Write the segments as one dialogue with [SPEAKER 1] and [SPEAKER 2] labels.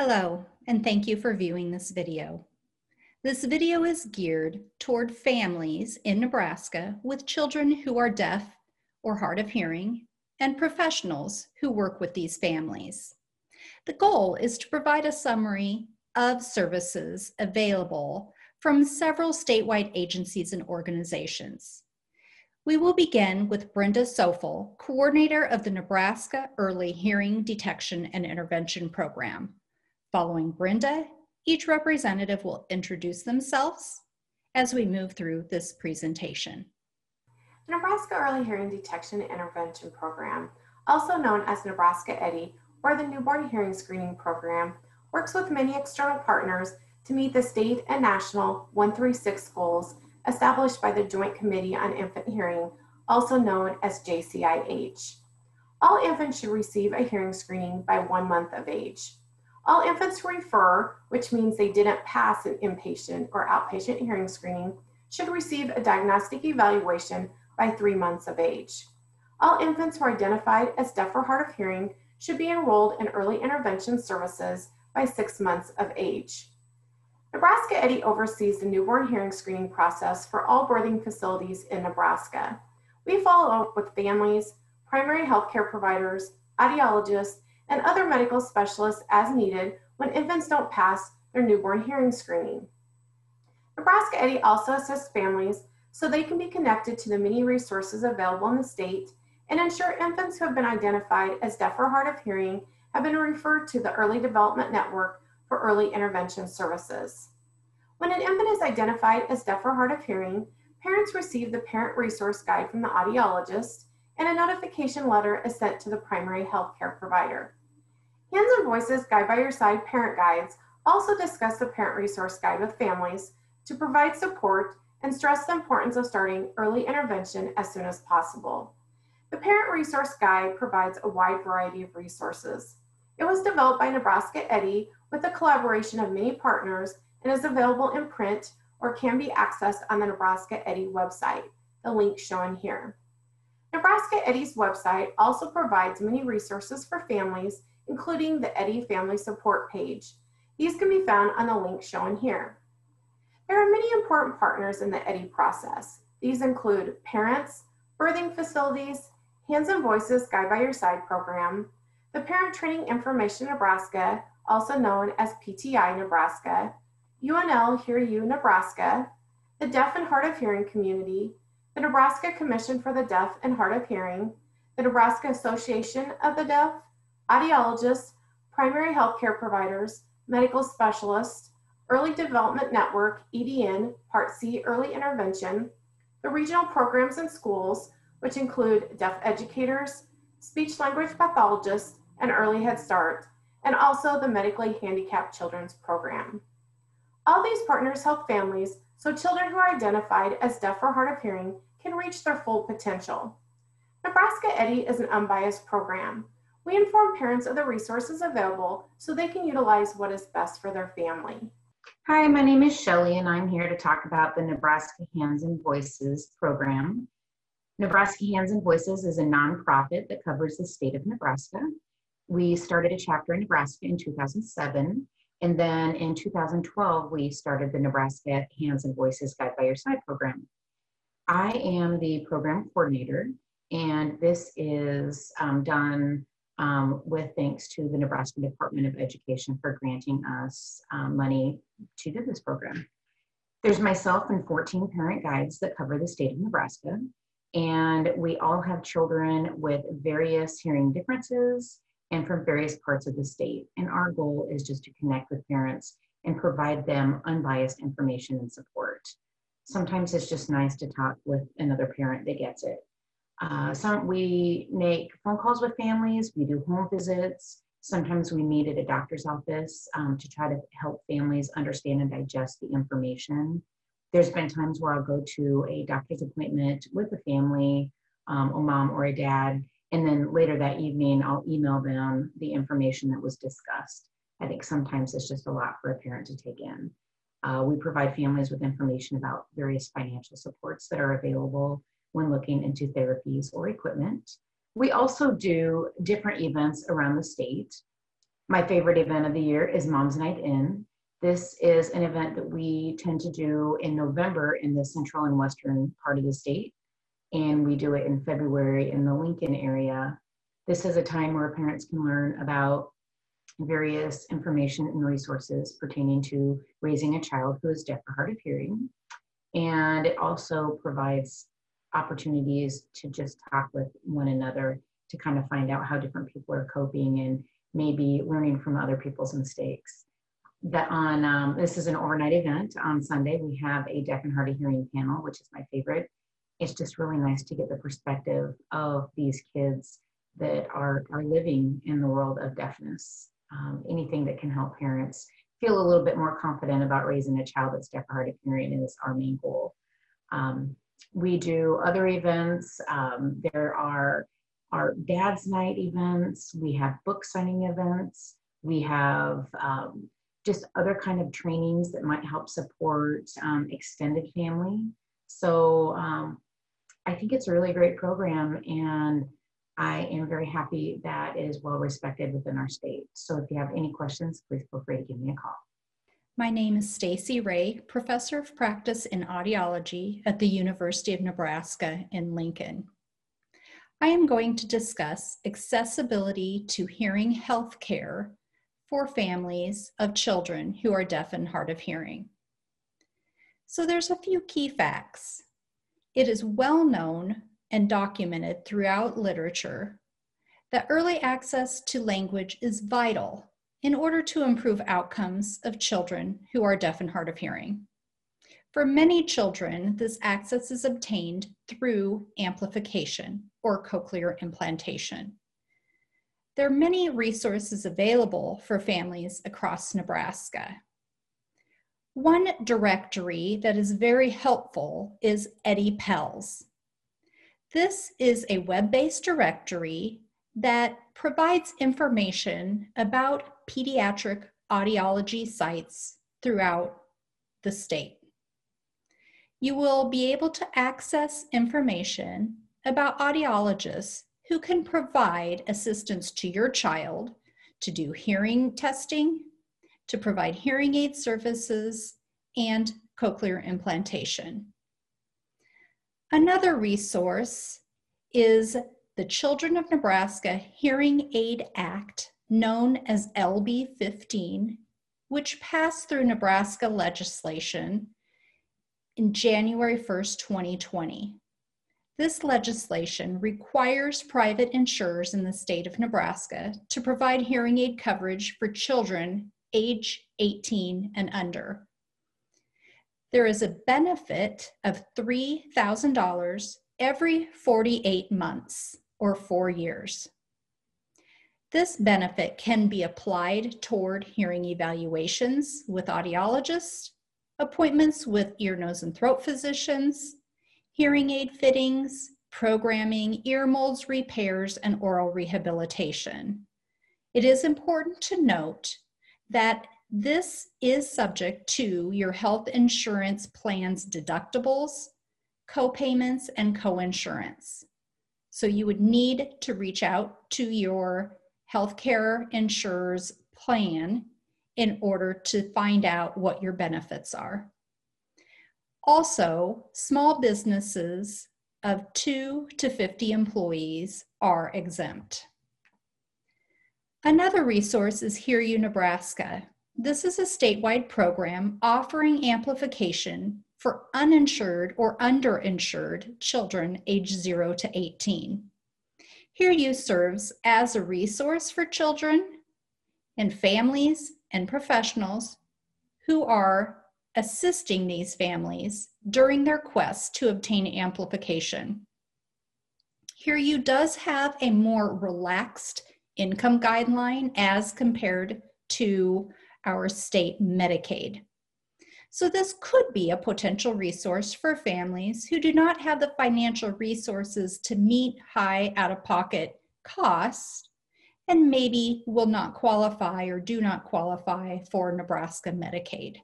[SPEAKER 1] Hello, and thank you for viewing this video. This video is geared toward families in Nebraska with children who are deaf or hard of hearing and professionals who work with these families. The goal is to provide a summary of services available from several statewide agencies and organizations. We will begin with Brenda Sofel, coordinator of the Nebraska Early Hearing Detection and Intervention Program. Following Brenda, each representative will introduce themselves as we move through this presentation.
[SPEAKER 2] The Nebraska Early Hearing Detection and Intervention Program, also known as Nebraska EHDI or the Newborn Hearing Screening Program, works with many external partners to meet the state and national 136 goals established by the Joint Committee on Infant Hearing, also known as JCIH. All infants should receive a hearing screening by one month of age. All infants who refer, which means they didn't pass an inpatient or outpatient hearing screening, should receive a diagnostic evaluation by three months of age. All infants who are identified as deaf or hard of hearing should be enrolled in early intervention services by six months of age. Nebraska EHDI oversees the newborn hearing screening process for all birthing facilities in Nebraska. We follow up with families, primary healthcare providers, audiologists, and other medical specialists as needed when infants don't pass their newborn hearing screening. Nebraska EHDI also assists families so they can be connected to the many resources available in the state and ensure infants who have been identified as deaf or hard of hearing have been referred to the Early Development Network for early intervention services. When an infant is identified as deaf or hard of hearing, parents receive the parent resource guide from the audiologist and a notification letter is sent to the primary health care provider. Hands and Voices Guide by Your Side parent guides also discuss the parent resource guide with families to provide support and stress the importance of starting early intervention as soon as possible. The Parent Resource Guide provides a wide variety of resources. It was developed by Nebraska EHDI with the collaboration of many partners and is available in print or can be accessed on the Nebraska EHDI website, the link shown here. Nebraska EHDI's website also provides many resources for families, including the EHDI Family Support page. These can be found on the link shown here. There are many important partners in the EHDI process. These include parents, birthing facilities, Hands and Voices Guide by Your Side program, the Parent Training Information Nebraska, also known as PTI Nebraska, UNL Hear You Nebraska, the Deaf and Hard of Hearing Community, the Nebraska Commission for the Deaf and Hard of Hearing, the Nebraska Association of the Deaf, audiologists, primary healthcare providers, medical specialists, Early Development Network, EDN, Part C Early Intervention, the regional programs and schools, which include deaf educators, speech language pathologists, and early Head Start, and also the Medically Handicapped Children's Program. All these partners help families so children who are identified as deaf or hard of hearing can reach their full potential. Nebraska EHDI is an unbiased program. We inform parents of the resources available so they can utilize what is best for their family.
[SPEAKER 3] Hi, my name is Shelly and I'm here to talk about the Nebraska Hands and Voices program. Nebraska Hands and Voices is a nonprofit that covers the state of Nebraska. We started a chapter in Nebraska in 2007, and then in 2012, we started the Nebraska Hands and Voices Guide by Your Side program. I am the program coordinator, and this is um, done um, with thanks to the Nebraska Department of Education for granting us um, money to do this program. There's myself and 14 parent guides that cover the state of Nebraska. And we all have children with various hearing differences and from various parts of the state. And our goal is just to connect with parents and provide them unbiased information and support. Sometimes it's just nice to talk with another parent that gets it. Uh, some we make phone calls with families, we do home visits. Sometimes we meet at a doctor's office um, to try to help families understand and digest the information there's been times where I'll go to a doctor's appointment with a family, um, a mom or a dad, and then later that evening I'll email them the information that was discussed. I think sometimes it's just a lot for a parent to take in. Uh, we provide families with information about various financial supports that are available when looking into therapies or equipment. We also do different events around the state. My favorite event of the year is Mom's Night In. This is an event that we tend to do in November in the central and western part of the state, and we do it in February in the Lincoln area. This is a time where parents can learn about various information and resources pertaining to raising a child who is deaf or hard of hearing. And it also provides opportunities to just talk with one another to kind of find out how different people are coping and maybe learning from other people's mistakes. That on um, this is an overnight event on Sunday. We have a deaf and hard of hearing panel, which is my favorite. It's just really nice to get the perspective of these kids that are are living in the world of deafness. Um, anything that can help parents feel a little bit more confident about raising a child that's deaf or hard of hearing is our main goal. Um, we do other events. Um, there are our dad's night events. We have book signing events. We have um, just other kind of trainings that might help support um, extended family. So um, I think it's a really great program and I am very happy that it is well respected within our state. So if you have any questions, please feel free to give me a call.
[SPEAKER 1] My name is Stacy Ray, Professor of Practice in Audiology at the University of Nebraska in Lincoln. I am going to discuss accessibility to hearing health care for families of children who are deaf and hard of hearing. So there's a few key facts. It is well known and documented throughout literature that early access to language is vital in order to improve outcomes of children who are deaf and hard of hearing. For many children, this access is obtained through amplification or cochlear implantation. There are many resources available for families across Nebraska. One directory that is very helpful is EHDI-PALS. This is a web-based directory that provides information about pediatric audiology sites throughout the state. You will be able to access information about audiologists who can provide assistance to your child to do hearing testing, to provide hearing aid services, and cochlear implantation. Another resource is the Children of Nebraska Hearing Aid Act, known as LB 15, which passed through Nebraska legislation in January 1st, 2020. This legislation requires private insurers in the state of Nebraska to provide hearing aid coverage for children age 18 and under. There is a benefit of $3,000 every 48 months or four years. This benefit can be applied toward hearing evaluations with audiologists, appointments with ear, nose, and throat physicians, hearing aid fittings, programming, ear molds repairs, and aural rehabilitation. It is important to note that this is subject to your health insurance plan's deductibles, co-payments, and co-insurance. So you would need to reach out to your healthcare insurer's plan in order to find out what your benefits are. Also, small businesses of 2 to 50 employees are exempt. Another resource is Hear You Nebraska. This is a statewide program offering amplification for uninsured or underinsured children age 0 to 18. Hear You serves as a resource for children and families and professionals who are assisting these families during their quest to obtain amplification. Hear You does have a more relaxed income guideline as compared to our state Medicaid. So this could be a potential resource for families who do not have the financial resources to meet high out-of-pocket costs and maybe will not qualify or do not qualify for Nebraska Medicaid.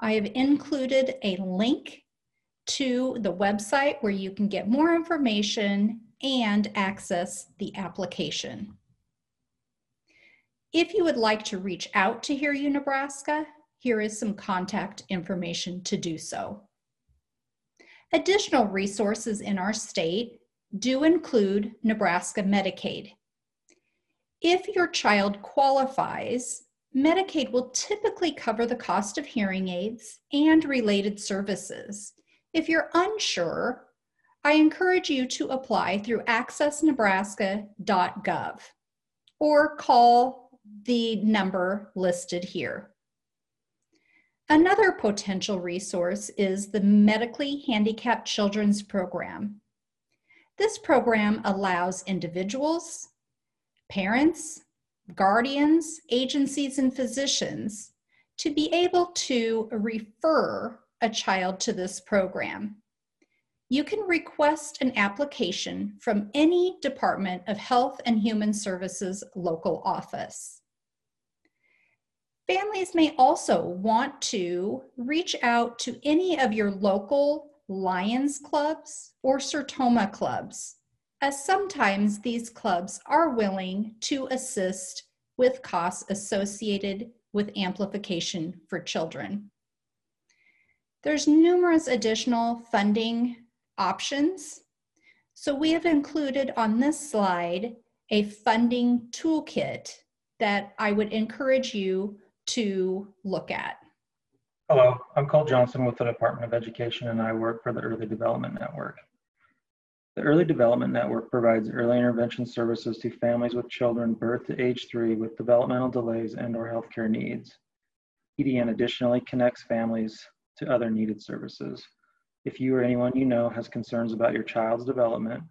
[SPEAKER 1] I have included a link to the website where you can get more information and access the application. If you would like to reach out to Hear You Nebraska, here is some contact information to do so. Additional resources in our state do include Nebraska Medicaid. If your child qualifies, Medicaid will typically cover the cost of hearing aids and related services. If you're unsure, I encourage you to apply through accessnebraska.gov or call the number listed here. Another potential resource is the Medically Handicapped Children's Program. This program allows individuals, parents, guardians, agencies, and physicians to be able to refer a child to this program. You can request an application from any Department of Health and Human Services local office. Families may also want to reach out to any of your local Lions clubs or Sertoma clubs, as sometimes these clubs are willing to assist with costs associated with amplification for children. There's numerous additional funding options. So we have included on this slide a funding toolkit that I would encourage you to look at.
[SPEAKER 4] Hello, I'm Cole Johnson with the Department of Education and I work for the Early Development Network. The Early Development Network provides early intervention services to families with children birth to age three with developmental delays and or healthcare needs. EDN additionally connects families to other needed services. If you or anyone you know has concerns about your child's development,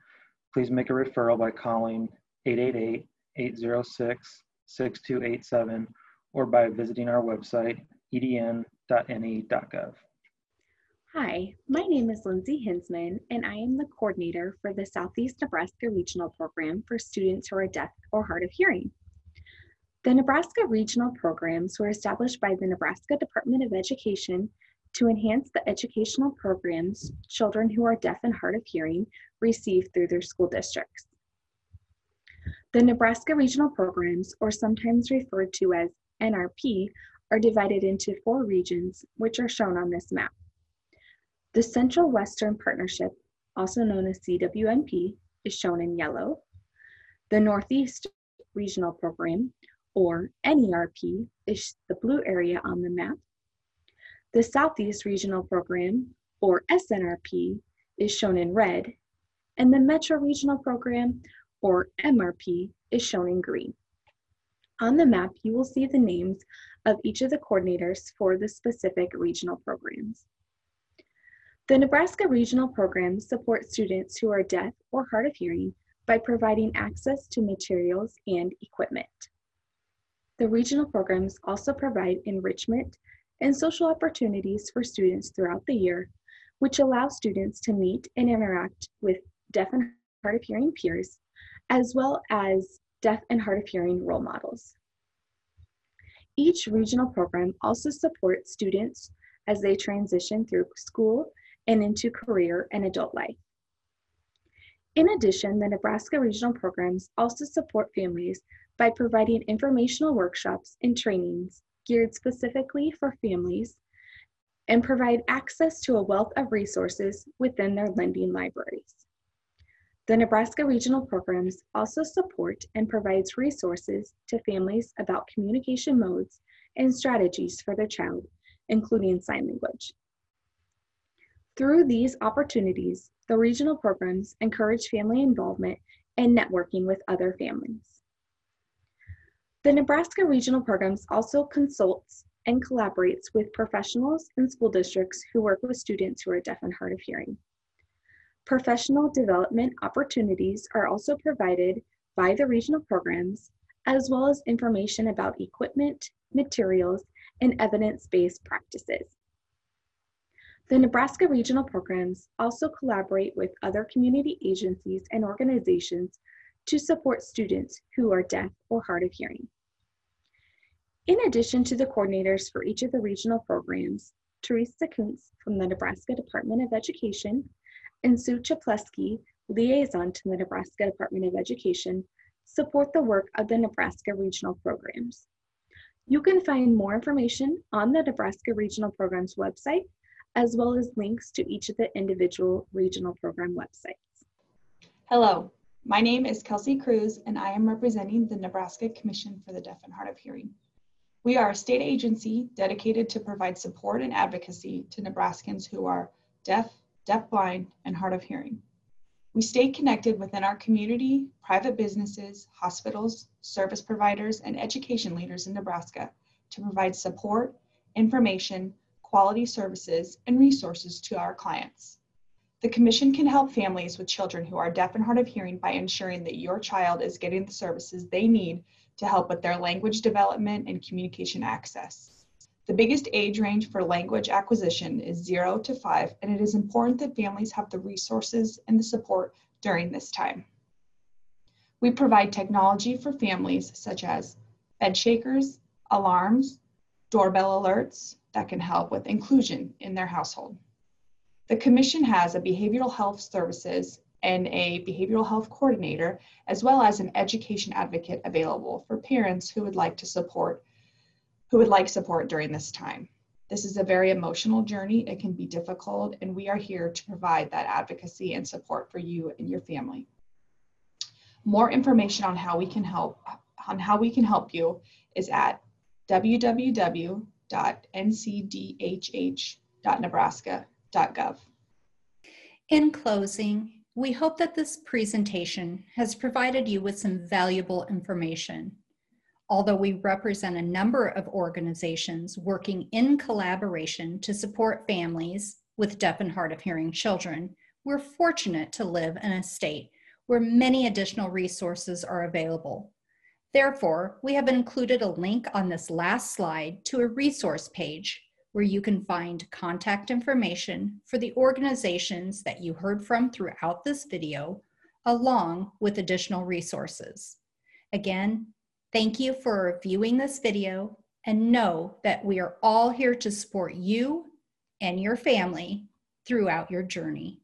[SPEAKER 4] please make a referral by calling 888-806-6287 or by visiting our website, edn.ne.gov.
[SPEAKER 5] Hi, my name is Lindsay Hinsman, and I am the coordinator for the Southeast Nebraska Regional Program for students who are deaf or hard of hearing. The Nebraska Regional Programs were established by the Nebraska Department of Education to enhance the educational programs children who are deaf and hard of hearing receive through their school districts. The Nebraska Regional Programs, or sometimes referred to as NRP are divided into four regions, which are shown on this map. The Central Western Partnership, also known as CWNP, is shown in yellow. The Northeast Regional Program, or NERP, is the blue area on the map. The Southeast Regional Program, or SNRP, is shown in red, and the Metro Regional Program, or MRP, is shown in green. On the map, you will see the names of each of the coordinators for the specific regional programs. The Nebraska Regional Programs support students who are deaf or hard of hearing by providing access to materials and equipment. The regional programs also provide enrichment and social opportunities for students throughout the year, which allow students to meet and interact with deaf and hard of hearing peers, as well as deaf and hard of hearing role models. Each regional program also supports students as they transition through school and into career and adult life. In addition, the Nebraska regional programs also support families by providing informational workshops and trainings geared specifically for families and provide access to a wealth of resources within their lending libraries. The Nebraska Regional Programs also support and provides resources to families about communication modes and strategies for their child, including sign language. Through these opportunities, the regional programs encourage family involvement and networking with other families. The Nebraska Regional Programs also consults and collaborates with professionals and school districts who work with students who are deaf and hard of hearing. Professional development opportunities are also provided by the regional programs, as well as information about equipment, materials, and evidence-based practices. The Nebraska regional programs also collaborate with other community agencies and organizations to support students who are deaf or hard of hearing. In addition to the coordinators for each of the regional programs, Teresa Kuntz from the Nebraska Department of Education and Sue Chaplesky, liaison to the Nebraska Department of Education, support the work of the Nebraska Regional Programs. You can find more information on the Nebraska Regional Programs website, as well as links to each of the individual regional program websites.
[SPEAKER 6] Hello, my name is Kelsey Cruz, and I am representing the Nebraska Commission for the Deaf and Hard of Hearing. We are a state agency dedicated to provide support and advocacy to Nebraskans who are deaf, deafblind, and hard of hearing. We stay connected within our community, private businesses, hospitals, service providers, and education leaders in Nebraska to provide support, information, quality services, and resources to our clients. The Commission can help families with children who are deaf and hard of hearing by ensuring that your child is getting the services they need to help with their language development and communication access. The biggest age range for language acquisition is zero to five, and it is important that families have the resources and the support during this time. We provide technology for families such as bed shakers, alarms, doorbell alerts that can help with inclusion in their household. The Commission has a behavioral health services and a behavioral health coordinator, as well as an education advocate available for parents who would like to support, who would like support during this time. This is a very emotional journey. It can be difficult, and we are here to provide that advocacy and support for you and your family. More information on how we can help on how we can help you is at www.ncdhh.nebraska.gov.
[SPEAKER 1] In closing, we hope that this presentation has provided you with some valuable information. Although we represent a number of organizations working in collaboration to support families with deaf and hard of hearing children, we're fortunate to live in a state where many additional resources are available. Therefore, we have included a link on this last slide to a resource page where you can find contact information for the organizations that you heard from throughout this video, along with additional resources. Again, thank you for viewing this video and know that we are all here to support you and your family throughout your journey.